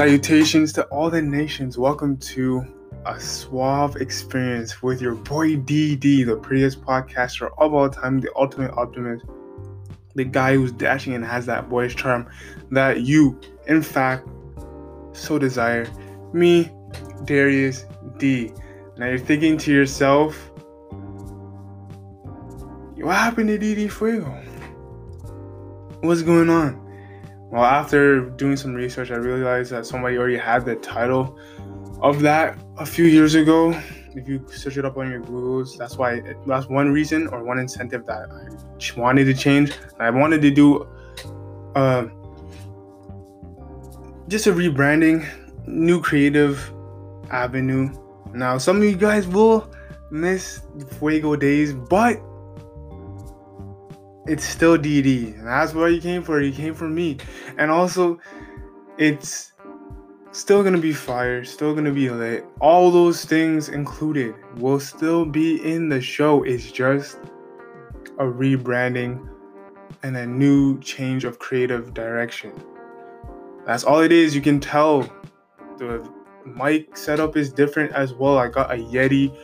Salutations to all the nations. Welcome to a suave experience with your boy DD, the prettiest podcaster of all time, the ultimate optimist, the guy who's dashing and has that boyish charm that you, in fact, so desire. Me, Darius D. Now you're thinking to yourself, what happened to DD Fuego? What's going on? Well, after doing some research, I realized that somebody already had the title of that a few years ago. If you search it up on your Googles, that's why that's one reason or one incentive that I wanted to change. I wanted to do uh, just a rebranding, new creative avenue. Now, some of you guys will miss Fuego days, but it's still DD. And that's what you came for. You came for me. And also, it's still gonna be fire, still gonna be lit. All those things included will still be in the show. It's just a rebranding and a new change of creative direction. That's all it is. You can tell the mic setup is different as well. I got a Yeti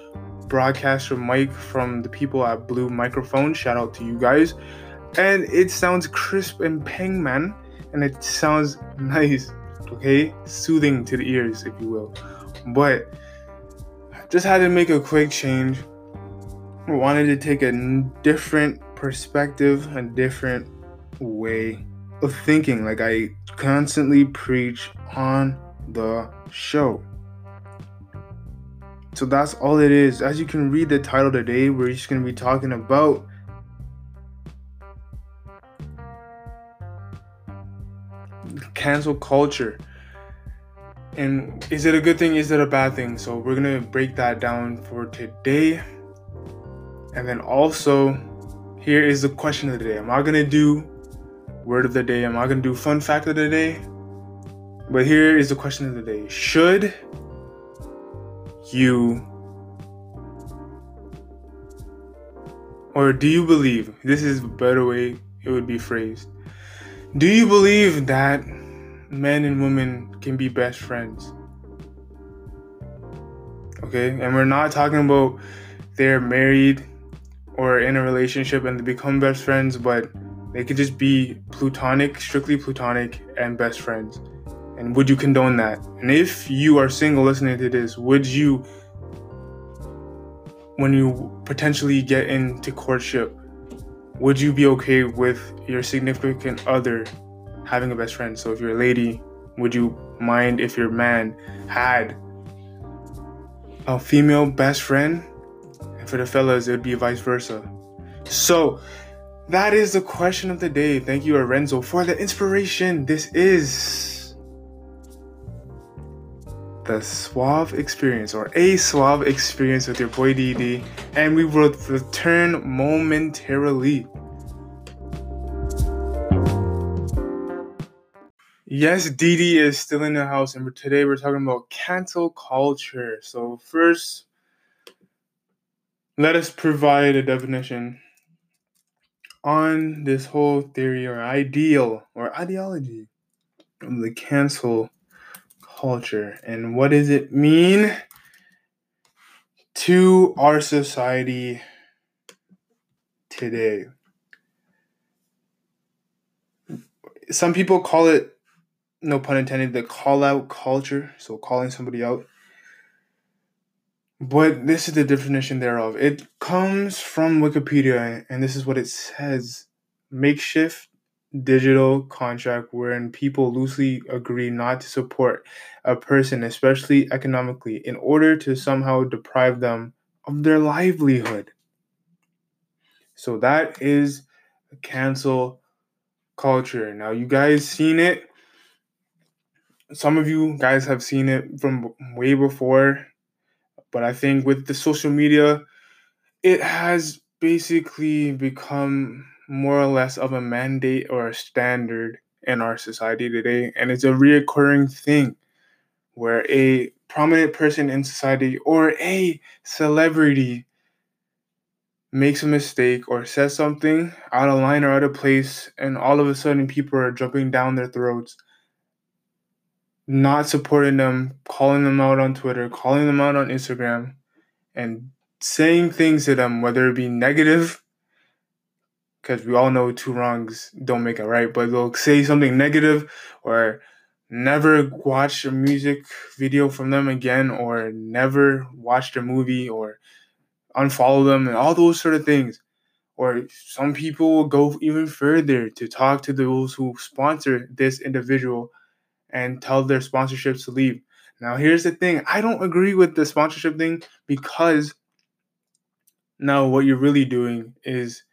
broadcaster mic from the people at Blue Microphone. Shout out to you guys. And it sounds crisp and ping, man. And it sounds nice, okay? Soothing to the ears, if you will. But just had to make a quick change. Wanted to take a different perspective, a different way of thinking, like I constantly preach on the show. So that's all it is. As you can read the title today, we're just going to be talking about cancel culture. And is it a good thing? Is it a bad thing? So we're to break that down for today. And then also, here is the question of the day. Am I going to do word of the day? Am I going to do fun fact of the day? But here is the question of the day Should you or do you believe this is a better way it would be phrased do you believe that men and women can be best friends. Okay? And we're not talking about they're married or in a relationship and they become best friends but they could just be plutonic strictly plutonic and best friends. And would you condone that? And if you are single listening to this, would you, when you potentially get into courtship, would you be okay with your significant other having a best friend? So if you're a lady, would you mind if your man had a female best friend? And for the fellas, it would be vice versa. So that is the question of the day. Thank you, Arenzo, for the inspiration. This is the suave experience or a suave experience with your boy DD, and we will return momentarily. Yes, DD is still in the house, and today we're talking about cancel culture. So, first, let us provide a definition on this whole theory or ideal or ideology of the cancel culture and what does it mean to our society today? Some people call it, no pun intended, the call out culture, so calling somebody out. But this is the definition thereof. It comes from Wikipedia, and this is what it says makeshift digital contract wherein people loosely agree not to support a person, especially economically, in order to somehow deprive them of their livelihood. So that is cancel culture. Now, you guys seen it. Some of you guys have seen it from way before, but I think with the social media, it has basically become more or less of a mandate or a standard in our society today. And it's a reoccurring thing where a prominent person in society or a celebrity makes a mistake or says something out of line or out of place, and all of a sudden people are jumping down their throats not supporting them, calling them out on Twitter, calling them out on Instagram, and saying things to them, whether it be negative, because we all know two wrongs don't make a right, but they'll say something negative or never watch a music video from them again or never watch a movie or unfollow them and all those sort of things. Or some people will go even further to talk to those who sponsor this individual and tell their sponsorships to leave. Now, here's the thing I don't agree with the sponsorship thing because now what you're really doing is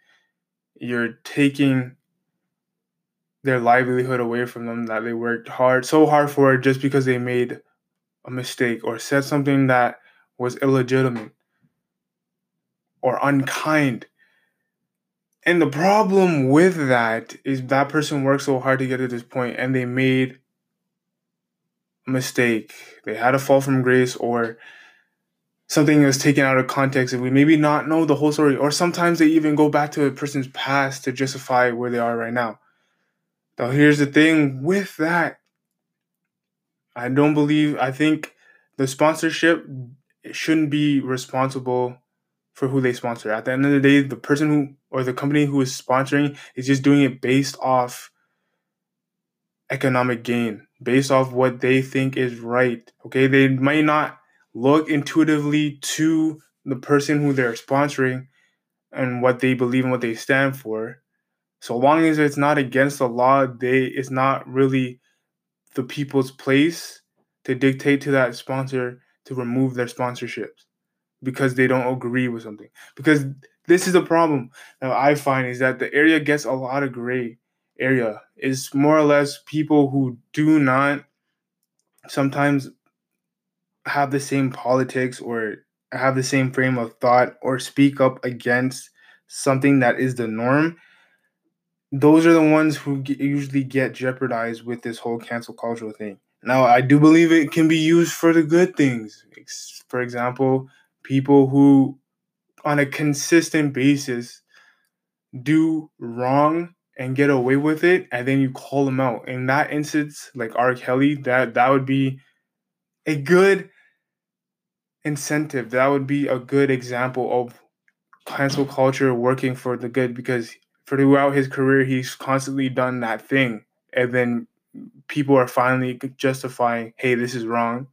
you're taking their livelihood away from them that they worked hard so hard for just because they made a mistake or said something that was illegitimate or unkind. And the problem with that is that person worked so hard to get to this point and they made mistake. They had a fall from grace or something was taken out of context and we maybe not know the whole story. Or sometimes they even go back to a person's past to justify where they are right now. Now here's the thing with that. I don't believe I think the sponsorship shouldn't be responsible for who they sponsor. At the end of the day, the person who or the company who is sponsoring is just doing it based off economic gain, based off what they think is right. Okay, they might not look intuitively to the person who they're sponsoring and what they believe and what they stand for. So long as it's not against the law, they it's not really the people's place to dictate to that sponsor to remove their sponsorships because they don't agree with something. Because this is the problem that I find is that the area gets a lot of gray area. Is more or less people who do not sometimes have the same politics or have the same frame of thought or speak up against something that is the norm. Those are the ones who usually get jeopardized with this whole cancel culture thing. Now i do believe it can be used for the good things. For example people who on a consistent basis do wrong and get away with it and then you call them out. In that instance like r. Kelly that that would be a good incentive. That would be a good example of cancel culture working for the good because throughout his career he's constantly done that thing. And then people are finally justifying hey this is wrong.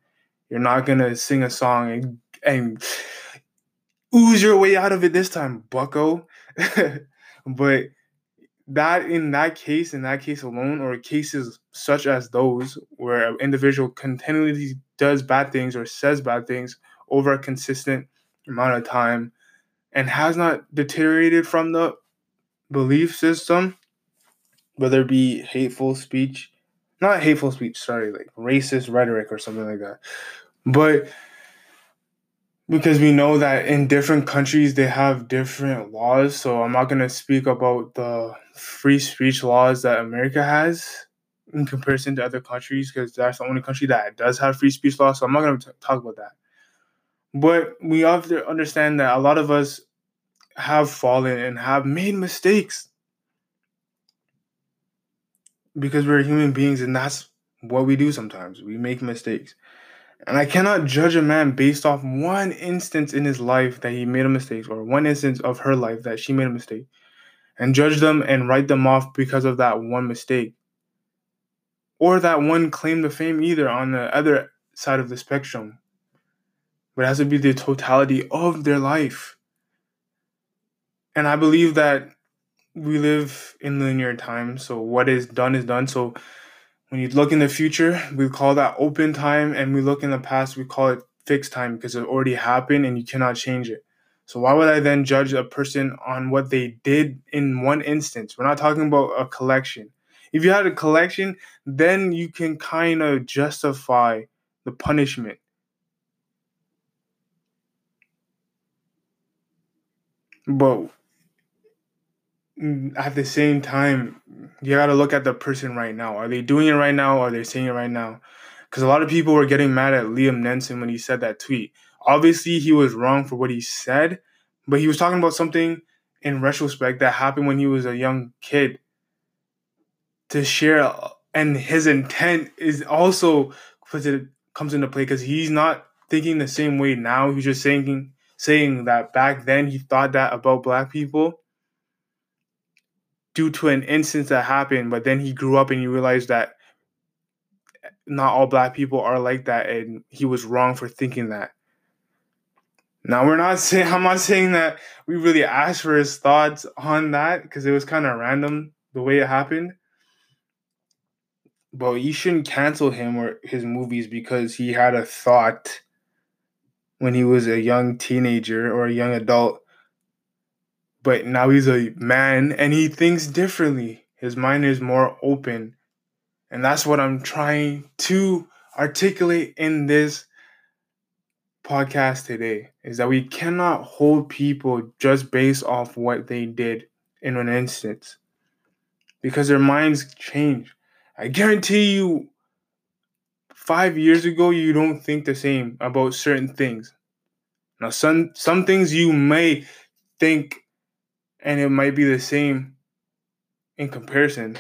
You're not gonna sing a song and, and ooze your way out of it this time bucko. But that in that case in that case alone or cases such as those where an individual continually does bad things or says bad things over a consistent amount of time and has not deteriorated from the belief system, whether it be hateful speech, not hateful speech, sorry, like racist rhetoric or something like that. But because we know that in different countries they have different laws, so I'm not going to speak about the free speech laws that America has in comparison to other countries because that's the only country that does have free speech laws. So I'm not going to talk about that. But we have to understand that a lot of us have fallen and have made mistakes because we're human beings and that's what we do sometimes. We make mistakes. And I cannot judge a man based off one instance in his life that he made a mistake or one instance of her life that she made a mistake and judge them and write them off because of that one mistake or that one claim to fame either on the other side of the spectrum but it has to be the totality of their life. And I believe that we live in linear time, so what is done is done. So when you look in the future, we call that open time, and we look in the past, we call it fixed time because it already happened and you cannot change it. So why would I then judge a person on what they did in one instance? We're not talking about a collection. If you had a collection, then you can kind of justify the punishment. But Mm, at the same time, you got to look at the person right now. Are they doing it right now? Or are they saying it right now? Because a lot of people were getting mad at Liam Neeson when he said that tweet. Obviously, he was wrong for what he said, but he was talking about something in retrospect that happened when he was a young kid to share. And his intent is also puts it comes into play because he's not thinking the same way now. He's just saying saying that back then he thought that about black people due to an instance that happened, but then he grew up and he realized that not all black people are like that and he was wrong for thinking that. Now we're not saying I'm not saying that we really asked for his thoughts on that because it was kind of random the way it happened. But you shouldn't cancel him or his movies because he had a thought when he was a young teenager or a young adult. But now he's a man and he thinks differently. His mind is more open. And that's what I'm trying to articulate in this podcast today is that we cannot hold people just based off what they did in an instance because their minds change. I guarantee you, five years ago, you don't think the same about certain things. Now, some some things you may think, and it might be the same in comparison.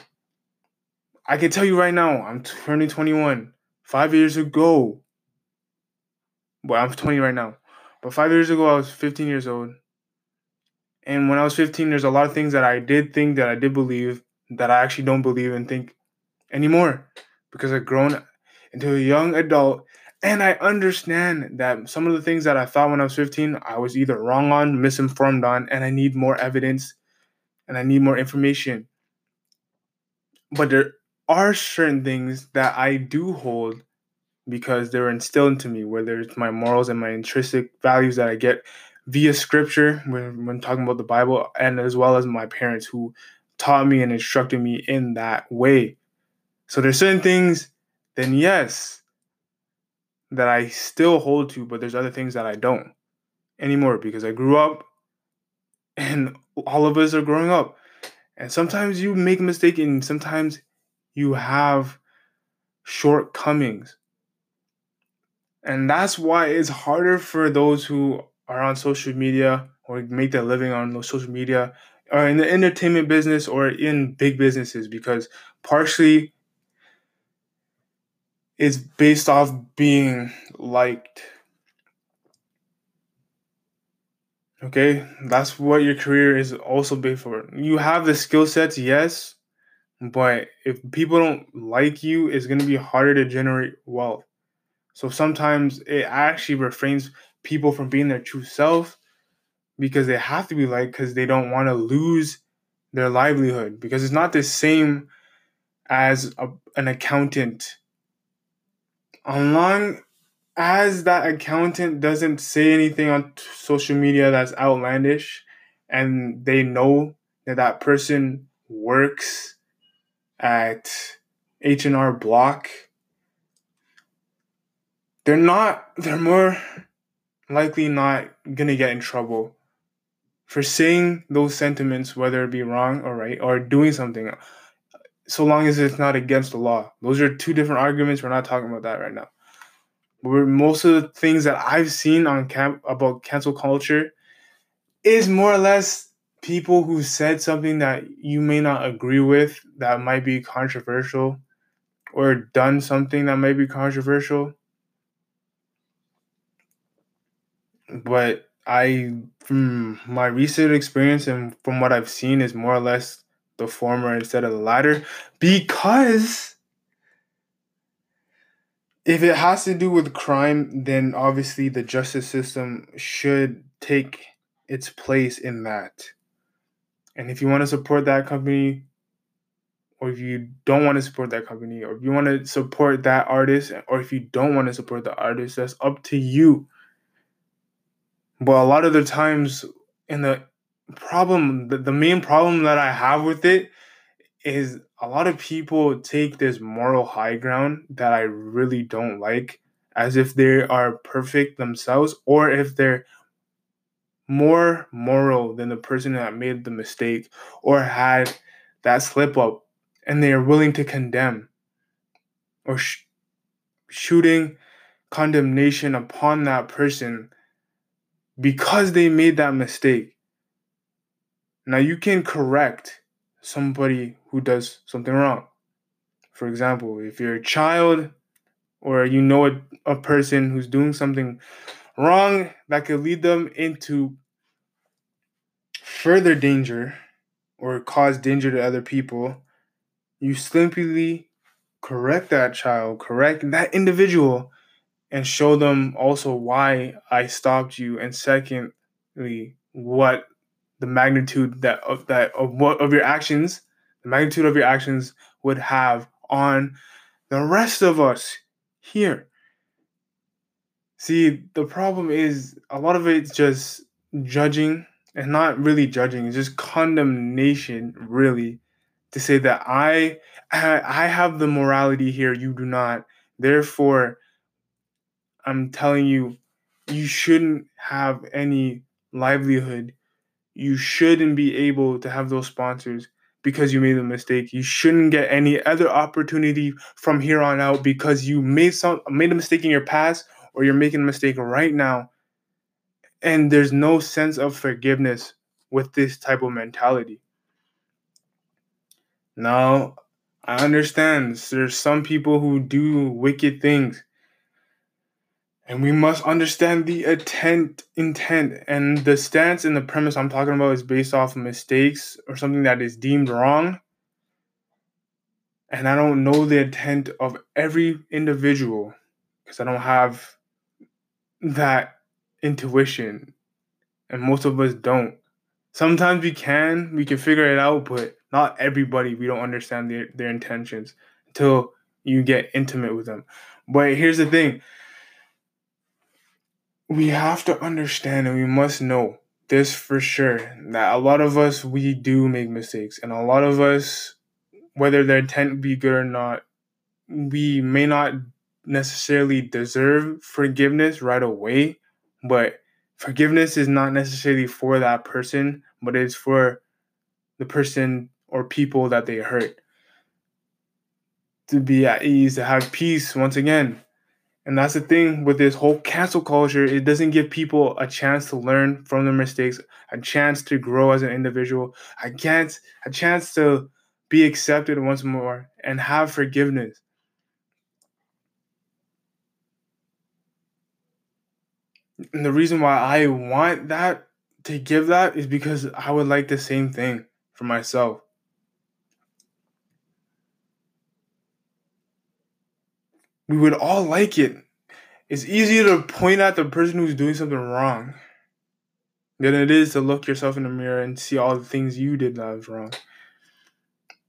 I can tell you right now, I'm turning 21. Five years ago, well, I'm 20 right now, but five years ago, I was 15 years old. And when I was 15, there's a lot of things that I did think that I did believe that I actually don't believe and think anymore because I've grown into a young adult and I understand that some of the things that I thought when I was 15, I was either wrong on, misinformed on, and I need more evidence and I need more information. But there are certain things that I do hold because they're instilled into me, whether it's my morals and my intrinsic values that I get via scripture when, when talking about the Bible, and as well as my parents who taught me and instructed me in that way. So there's certain things, then yes, that I still hold to, but there's other things that I don't anymore because I grew up and all of us are growing up. And sometimes you make a mistake and sometimes you have shortcomings. And that's why it's harder for those who are on social media or make their living on social media or in the entertainment business or in big businesses because partially it's based off being liked. Okay, that's what your career is also based for. You have the skill sets, yes, but if people don't like you, it's going to be harder to generate wealth. So sometimes it actually refrains people from being their true self because they have to be liked because they don't want to lose their livelihood because it's not the same as a, an accountant. As long as that accountant doesn't say anything on t- social media that's outlandish and they know that that person works at H&R Block they're not they're more likely not going to get in trouble for saying those sentiments, whether it be wrong or right, or doing something, so long as it's not against the law. Those are two different arguments. We're not talking about that right now. But most of the things that I've seen on camp about cancel culture is more or less people who said something that you may not agree with that might be controversial or done something that might be controversial. But I, from my recent experience and from what I've seen, is more or less the former instead of the latter because if it has to do with crime, then obviously the justice system should take its place in that. And if you want to support that company, or if you don't want to support that company, or if you want to support that artist, or if you don't want to support the artist, that's up to you. But a lot of the times, in the problem, the, the main problem that I have with it is a lot of people take this moral high ground that I really don't like as if they are perfect themselves or if they're more moral than the person that made the mistake or had that slip up and they are willing to condemn or sh- shooting condemnation upon that person because they made that mistake. Now you can correct somebody who does something wrong. For example, if you're a child or you know a, a person who's doing something wrong that could lead them into further danger or cause danger to other people, you simply correct that child, correct that individual, and show them also why I stopped you. And secondly, what the magnitude that of that of what of your actions, the magnitude of your actions would have on the rest of us here. See, the problem is a lot of it's just judging and not really judging, it's just condemnation, really, to say that I I have the morality here, you do not. Therefore, I'm telling you, you shouldn't have any livelihood. You shouldn't be able to have those sponsors because you made a mistake. You shouldn't get any other opportunity from here on out because you made some made a mistake in your past or you're making a mistake right now. And there's no sense of forgiveness with this type of mentality. Now, I understand there's some people who do wicked things. And we must understand the intent intent and the stance and the premise I'm talking about is based off of mistakes or something that is deemed wrong. And I don't know the intent of every individual because I don't have that intuition. And most of us don't. Sometimes we can, we can figure it out, but not everybody, we don't understand their, their intentions until you get intimate with them. But here's the thing we have to understand and we must know this for sure that a lot of us we do make mistakes. And a lot of us whether their intent be good or not we may not necessarily deserve forgiveness right away. But forgiveness is not necessarily for that person but it's for the person or people that they hurt. To be at ease to have peace once again and that's the thing with this whole cancel culture. It doesn't give people a chance to learn from their mistakes, a chance to grow as an individual, a chance, a chance to be accepted once more and have forgiveness. And the reason why I want that to give that is because I would like the same thing for myself. We would all like it. It's easier to point at the person who's doing something wrong than it is to look yourself in the mirror and see all the things you did that was wrong.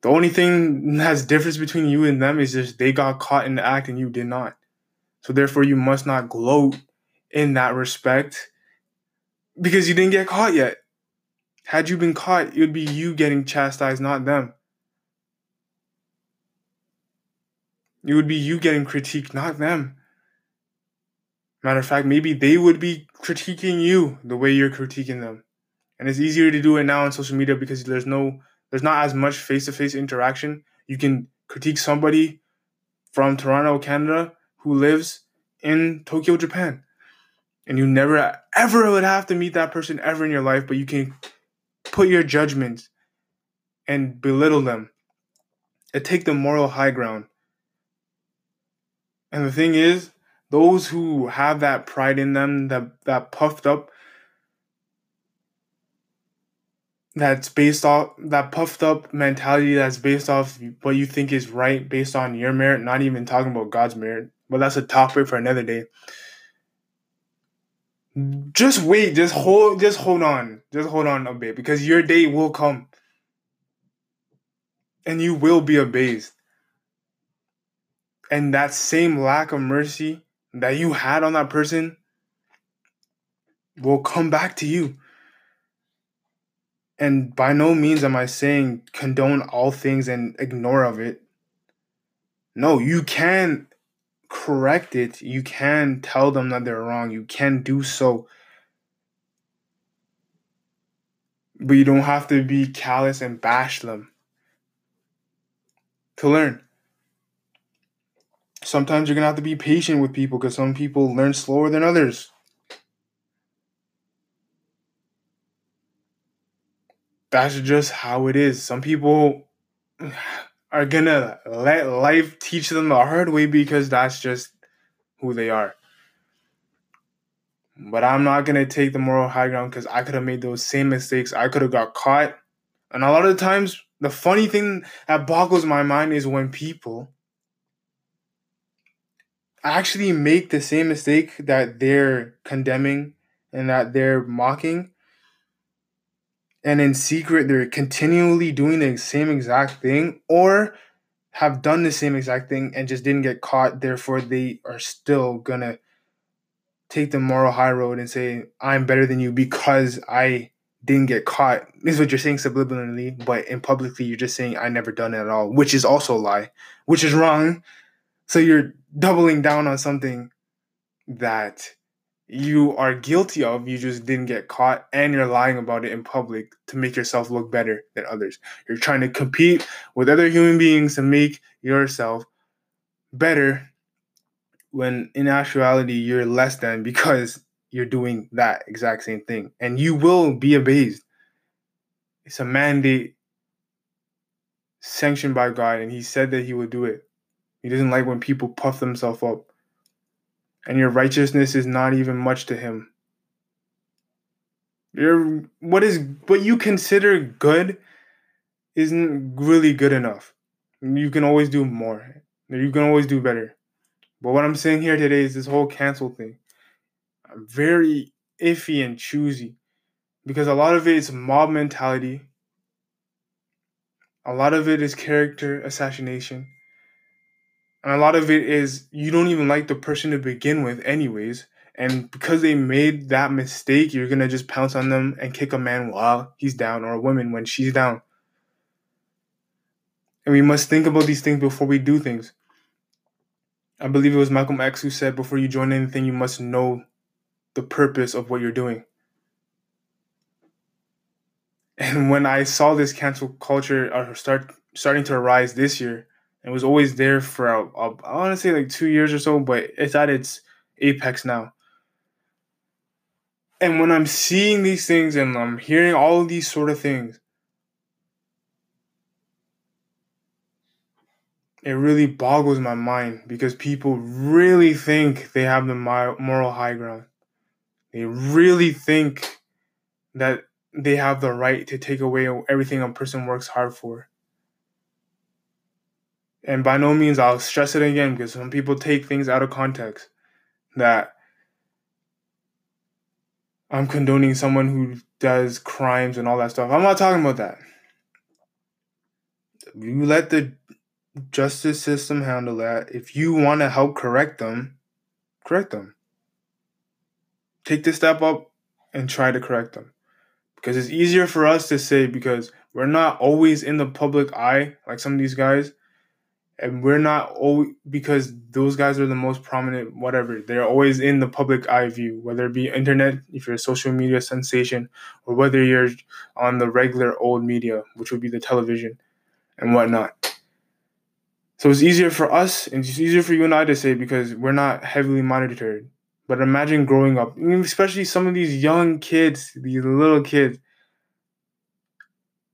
The only thing that's difference between you and them is just they got caught in the act and you did not. So therefore you must not gloat in that respect because you didn't get caught yet. Had you been caught, it would be you getting chastised, not them. It would be you getting critiqued, not them. Matter of fact, maybe they would be critiquing you the way you're critiquing them. And it's easier to do it now on social media because there's no there's not as much face-to-face interaction. You can critique somebody from Toronto, Canada, who lives in Tokyo, Japan. And you never ever would have to meet that person ever in your life, but you can put your judgments and belittle them and take the moral high ground and the thing is, those who have that pride in them, that that puffed up, that's based off that puffed up mentality that's based off what you think is right based on your merit, not even talking about God's merit. But that's a topic for another day. Just wait, just hold just hold on. Just hold on a bit because your day will come. And you will be abased and that same lack of mercy that you had on that person will come back to you. And by no means am I saying condone all things and ignore of it. No, you can correct it. You can tell them that they're wrong. You can do so. But you don't have to be callous and bash them to learn sometimes you're gonna have to be patient with people because some people learn slower than others. That's just how it is. Some people are gonna let life teach them the hard way because that's just who they are. But I'm not gonna take the moral high ground because I could have made those same mistakes. I could have got caught. And a lot of times, the funny thing that boggles my mind is when people actually make the same mistake that they're condemning and that they're mocking. And in secret, they're continually doing the same exact thing, or have done the same exact thing and just didn't get caught. Therefore, they are still gonna take the moral high road and say, I'm better than you because I didn't get caught. This is what you're saying subliminally, but in publicly, you're just saying, I never done it at all, which is also a lie, which is wrong. So you're doubling down on something that you are guilty of, you just didn't get caught, and you're lying about it in public to make yourself look better than others. You're trying to compete with other human beings to make yourself better when in actuality you're less than because you're doing that exact same thing. And you will be abased. It's a mandate sanctioned by God, and He said that He would do it. He doesn't like when people puff themselves up and your righteousness is not even much to him. Your what is what you consider good isn't really good enough. You can always do more. You can always do better. But what I'm saying here today is this whole cancel thing. I'm very iffy and choosy because a lot of it is mob mentality. A lot of it is character assassination. And a lot of it is you don't even like the person to begin with, anyways. And because they made that mistake, you're gonna just pounce on them and kick a man while he's down or a woman when she's down. And we must think about these things before we do things. I believe it was Malcolm X who said, before you join anything, you must know the purpose of what you're doing. And when I saw this cancel culture uh, start starting to arise this year, it was always there for a, a, I want to say like two years or so, but it's at its apex now. And when I'm seeing these things and I'm hearing all of these sort of things, it really boggles my mind because people really think they have the moral high ground. They really think that they have the right to take away everything a person works hard for and by no means I'll stress it again because some people take things out of context that I'm condoning someone who does crimes and all that stuff. I'm not talking about that. You let the justice system handle that. If you want to help correct them, correct them. Take the step up and try to correct them. Because it's easier for us to say because we're not always in the public eye like some of these guys and we're not always because those guys are the most prominent whatever. They're always in the public eye view whether it be internet if you're a social media sensation or whether you're on the regular old media which would be the television and whatnot. So it's easier for us and it's easier for you and i to say because we're not heavily monitored. But imagine growing up especially some of these young kids these little kids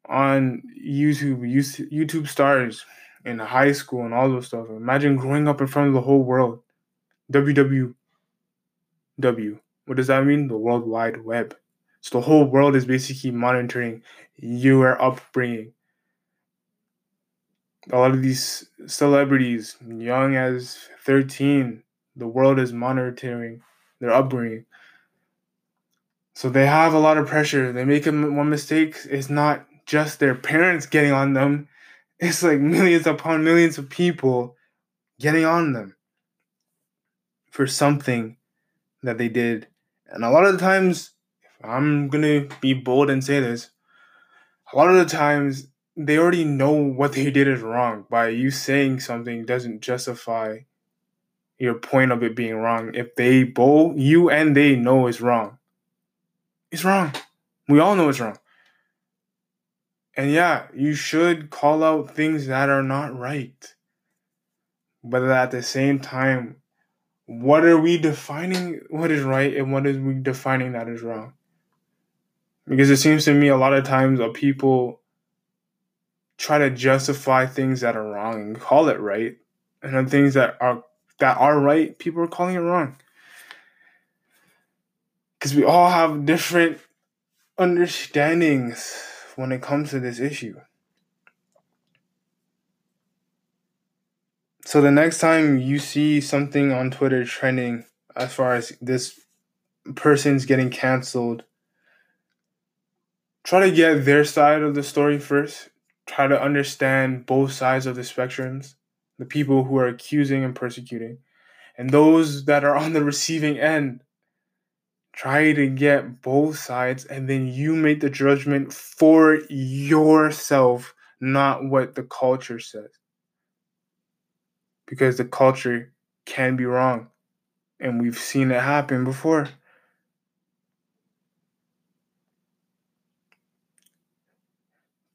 on youtube youtube stars in high school and all those stuff. Imagine growing up in front of the whole world. WWW. What does that mean? The World Wide Web. So the whole world is basically monitoring your upbringing. A lot of these celebrities, young as 13, the world is monitoring their upbringing. So they have a lot of pressure. They make one mistake, it's not just their parents getting on them, it's like millions upon millions of people getting on them for something that they did. And a lot of the times, I'm gonna be bold and say this, a lot of the times they already know what they did is wrong. By you saying something doesn't justify your point of it being wrong. If they both you and they know it's wrong, it's wrong. We all know it's wrong. And yeah, you should call out things that are not right. But at the same time, what are we defining what is right and what is we defining that is wrong? Because it seems to me a lot of times people try to justify things that are wrong and call it right, and the things that are that are right, people are calling it wrong. Because we all have different understandings when it comes to this issue. So the next time you see something on Twitter trending as far as this person's getting canceled, try to get their side of the story first. Try to understand both sides of the spectrums, the people who are accusing and persecuting, and those that are on the receiving end. Try to get both sides, and then you make the judgment for yourself, not what the culture says because the culture can be wrong. And we've seen it happen before.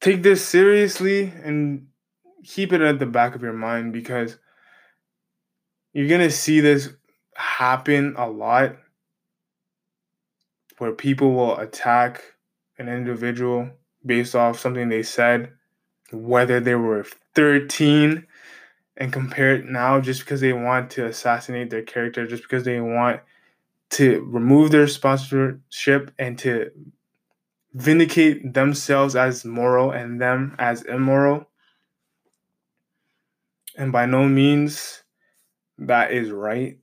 Take this seriously and keep it at the back of your mind because you're going to see this happen a lot where people will attack an individual based off something they said, whether they were 13 and compare it now just because they want to assassinate their character, just because they want to remove their sponsorship and to vindicate themselves as moral and them as immoral. And by no means that is right.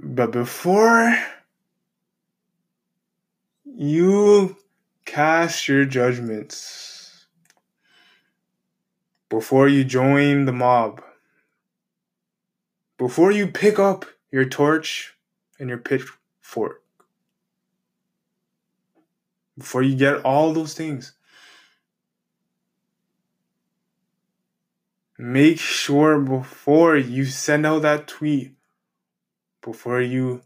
But before you cast your judgments, before you join the mob, before you pick up your torch and your pitchfork, before you get all those things, make sure before you send out that tweet, before you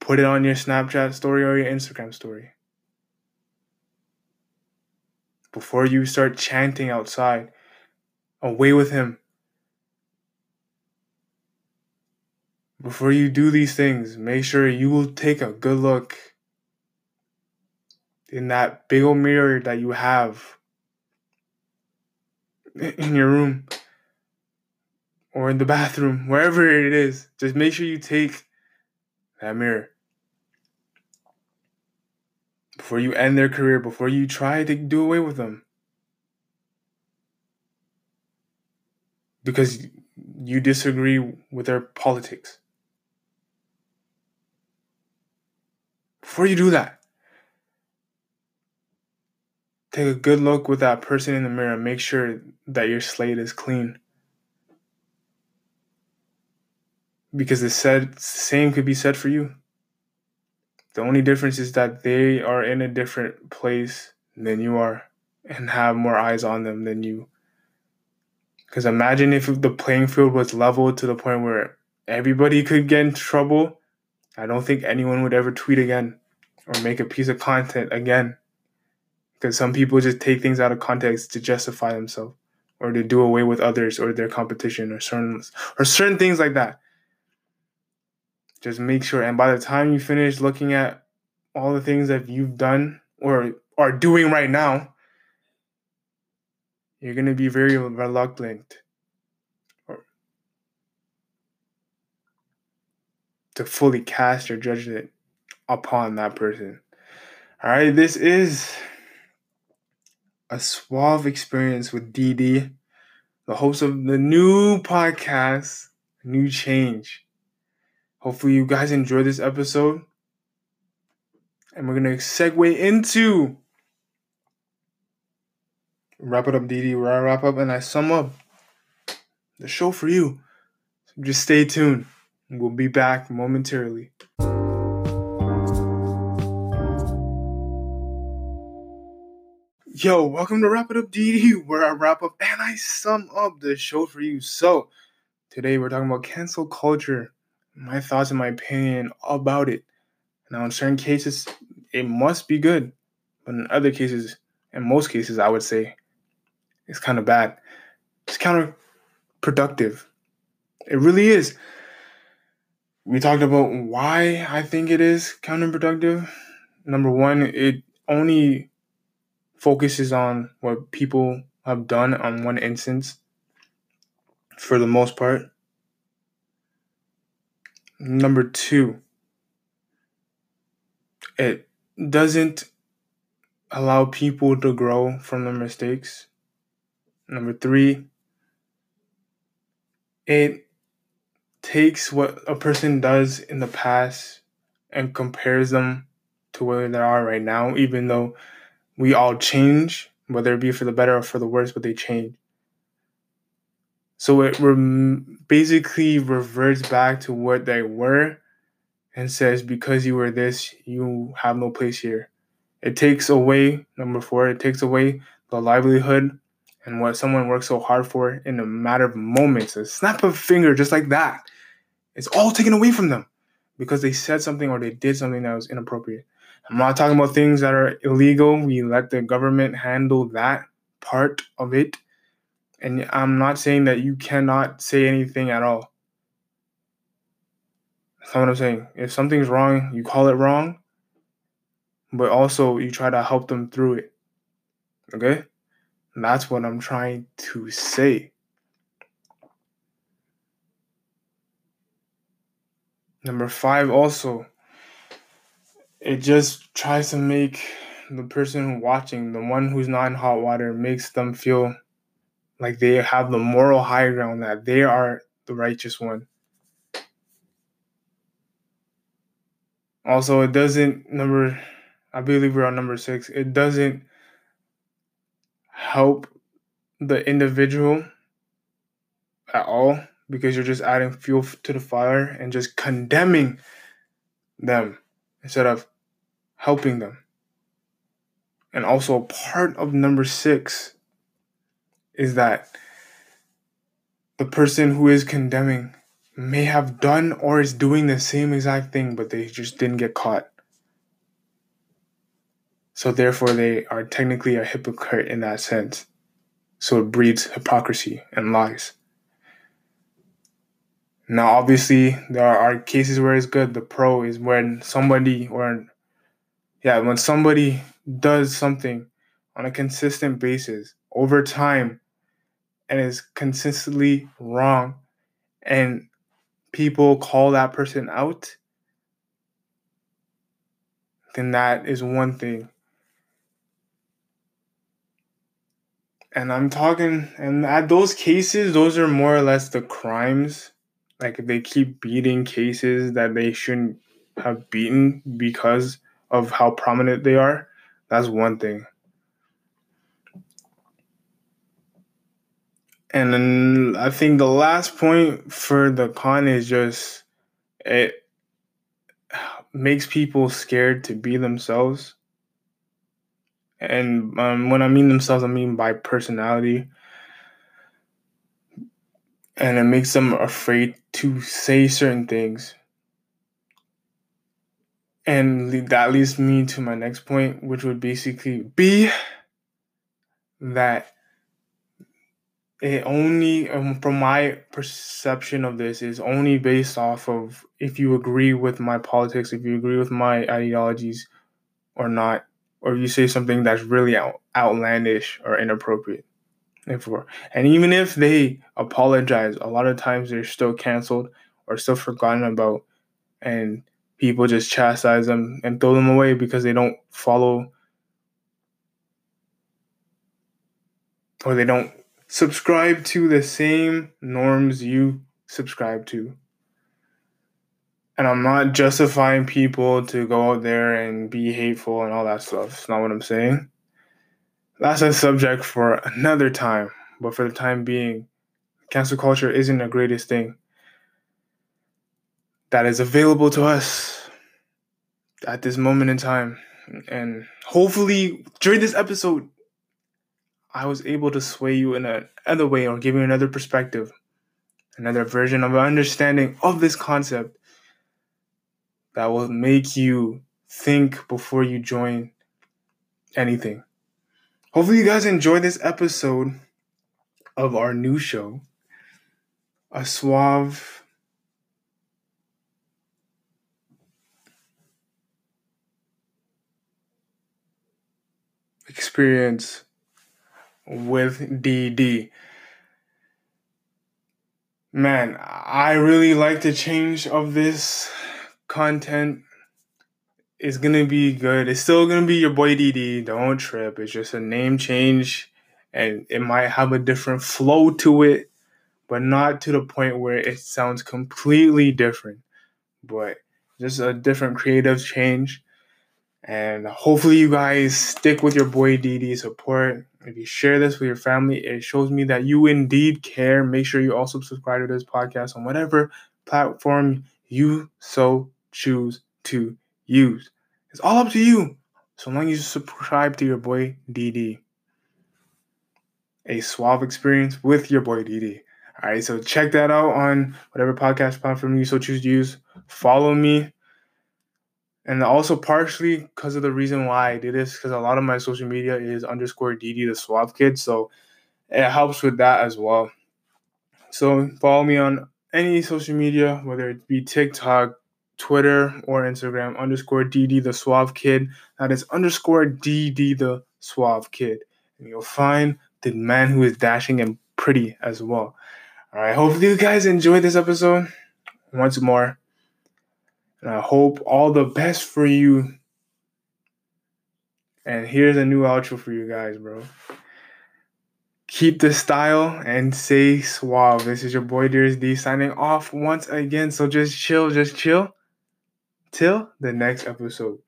put it on your Snapchat story or your Instagram story, before you start chanting outside Away with him. Before you do these things, make sure you will take a good look in that big old mirror that you have in your room or in the bathroom, wherever it is. Just make sure you take that mirror before you end their career, before you try to do away with them. because you disagree with their politics. Before you do that, take a good look with that person in the mirror. Make sure that your slate is clean. Because the said same could be said for you. The only difference is that they are in a different place than you are and have more eyes on them than you. Because imagine if the playing field was leveled to the point where everybody could get in trouble. I don't think anyone would ever tweet again or make a piece of content again. Because some people just take things out of context to justify themselves or to do away with others or their competition or certain or certain things like that. Just make sure and by the time you finish looking at all the things that you've done or are doing right now, you're going to be very reluctant to fully cast your judgment upon that person. All right, this is a suave experience with DD, the host of the new podcast, New Change. Hopefully, you guys enjoy this episode. And we're going to segue into wrap it up, DD. Where I wrap up and I sum up the show for you. So just stay tuned. We'll be back momentarily. Yo, welcome to Wrap It Up DD, where I wrap up and I sum up the show for you. So, today we're talking about cancel culture, my thoughts and my opinion about it. Now, in certain cases, it must be good, but in other cases, in most cases, I would say it's kind of bad. It's counterproductive. It really is. We talked about why I think it is counterproductive. Number one, it only focuses on what people have done on one instance. for the most part. Number two, it doesn't allow people to grow from their mistakes. Number three, it takes what a person does in the past and compares them to where they are right now, even though we all change, whether it be for the better or for the worse, but they change. So it rem- basically reverts back to what they were and says, because you were this, you have no place here. It takes away, number four, it takes away the livelihood and what someone works so hard for in a matter of moments, a snap of a finger, just like that. It's all taken away from them because they said something or they did something that was inappropriate. I'm not talking about things that are illegal. We let the government handle that part of it. And I'm not saying that you cannot say anything at all. That's not what I'm saying. If something's wrong, you call it wrong, but also you try to help them through it. Okay? And that's what I'm trying to say. Number five, also, it just tries to make the person watching, the one who's not in hot water, makes them feel like they have the moral high ground that they are the righteous one. Also, it doesn't number I believe we're on number six. It doesn't help the individual at all because you're just adding fuel to the fire and just condemning them instead of helping them. And also, part of number six is that the person who is condemning may have done or is doing the same exact thing, but they just didn't get caught. So, therefore, they are technically a hypocrite in that sense. So, it breeds hypocrisy and lies. Now, obviously, there are cases where it's good. The pro is when somebody, or yeah, when somebody does something on a consistent basis over time and is consistently wrong, and people call that person out, then that is one thing. And I'm talking, and at those cases, those are more or less the crimes like they keep beating cases that they shouldn't have beaten because of how prominent they are, that's one thing. And then I think the last point for the con is just it makes people scared to be themselves. And um, when I mean themselves, I mean by personality and it makes them afraid to say certain things. And that leads me to my next point, which would basically be that it only, um, from my perception of this, is only based off of if you agree with my politics, if you agree with my ideologies or not, or you say something that's really out, outlandish or inappropriate. And even if they apologize, a lot of times they're still canceled or still forgotten about, and people just chastise them and throw them away because they don't follow or they don't subscribe to the same norms you subscribe to. And I'm not justifying people to go out there and be hateful and all that stuff. It's not what I'm saying. That's a subject for another time, but for the time being, cancel culture isn't the greatest thing that is available to us at this moment in time. And hopefully, during this episode, I was able to sway you in another way or give you another perspective, another version of an understanding of this concept that will make you think before you join anything. Hopefully, you guys enjoyed this episode of our new show, A Suave Experience with DD. man, I really like the change of this content. It's gonna be good. It's still gonna be your boy DD. Don't trip. It's just a name change, and it might have a different flow to it, but not to the point where it sounds completely different. But just a different creative change. And hopefully, you guys stick with your boy DD support. If you share this with your family, it shows me that you indeed care. Make sure you also subscribe to this podcast on whatever platform you so choose to use. It's all up to you. So long as you subscribe to your boy DD. A suave experience with your boy DD. All right, so check that out on whatever podcast platform you so choose to use. Follow me and also partially because of the reason why I did this, because a lot of my social media is underscore DD the Suave Kid, so it helps with that as well. So follow me on any social media, whether it be TikTok, Twitter, or Instagram, underscore DD the Suave Kid. That is underscore DD the Suave Kid. And you'll find the man who is dashing and pretty as well. All right, hopefully you guys enjoyed this episode. Once more, and I hope all the best for you. And here's a new outro for you guys, bro. Keep the style and stay suave. This is your boy Dears D signing off once again. So just chill, just chill till the next episode.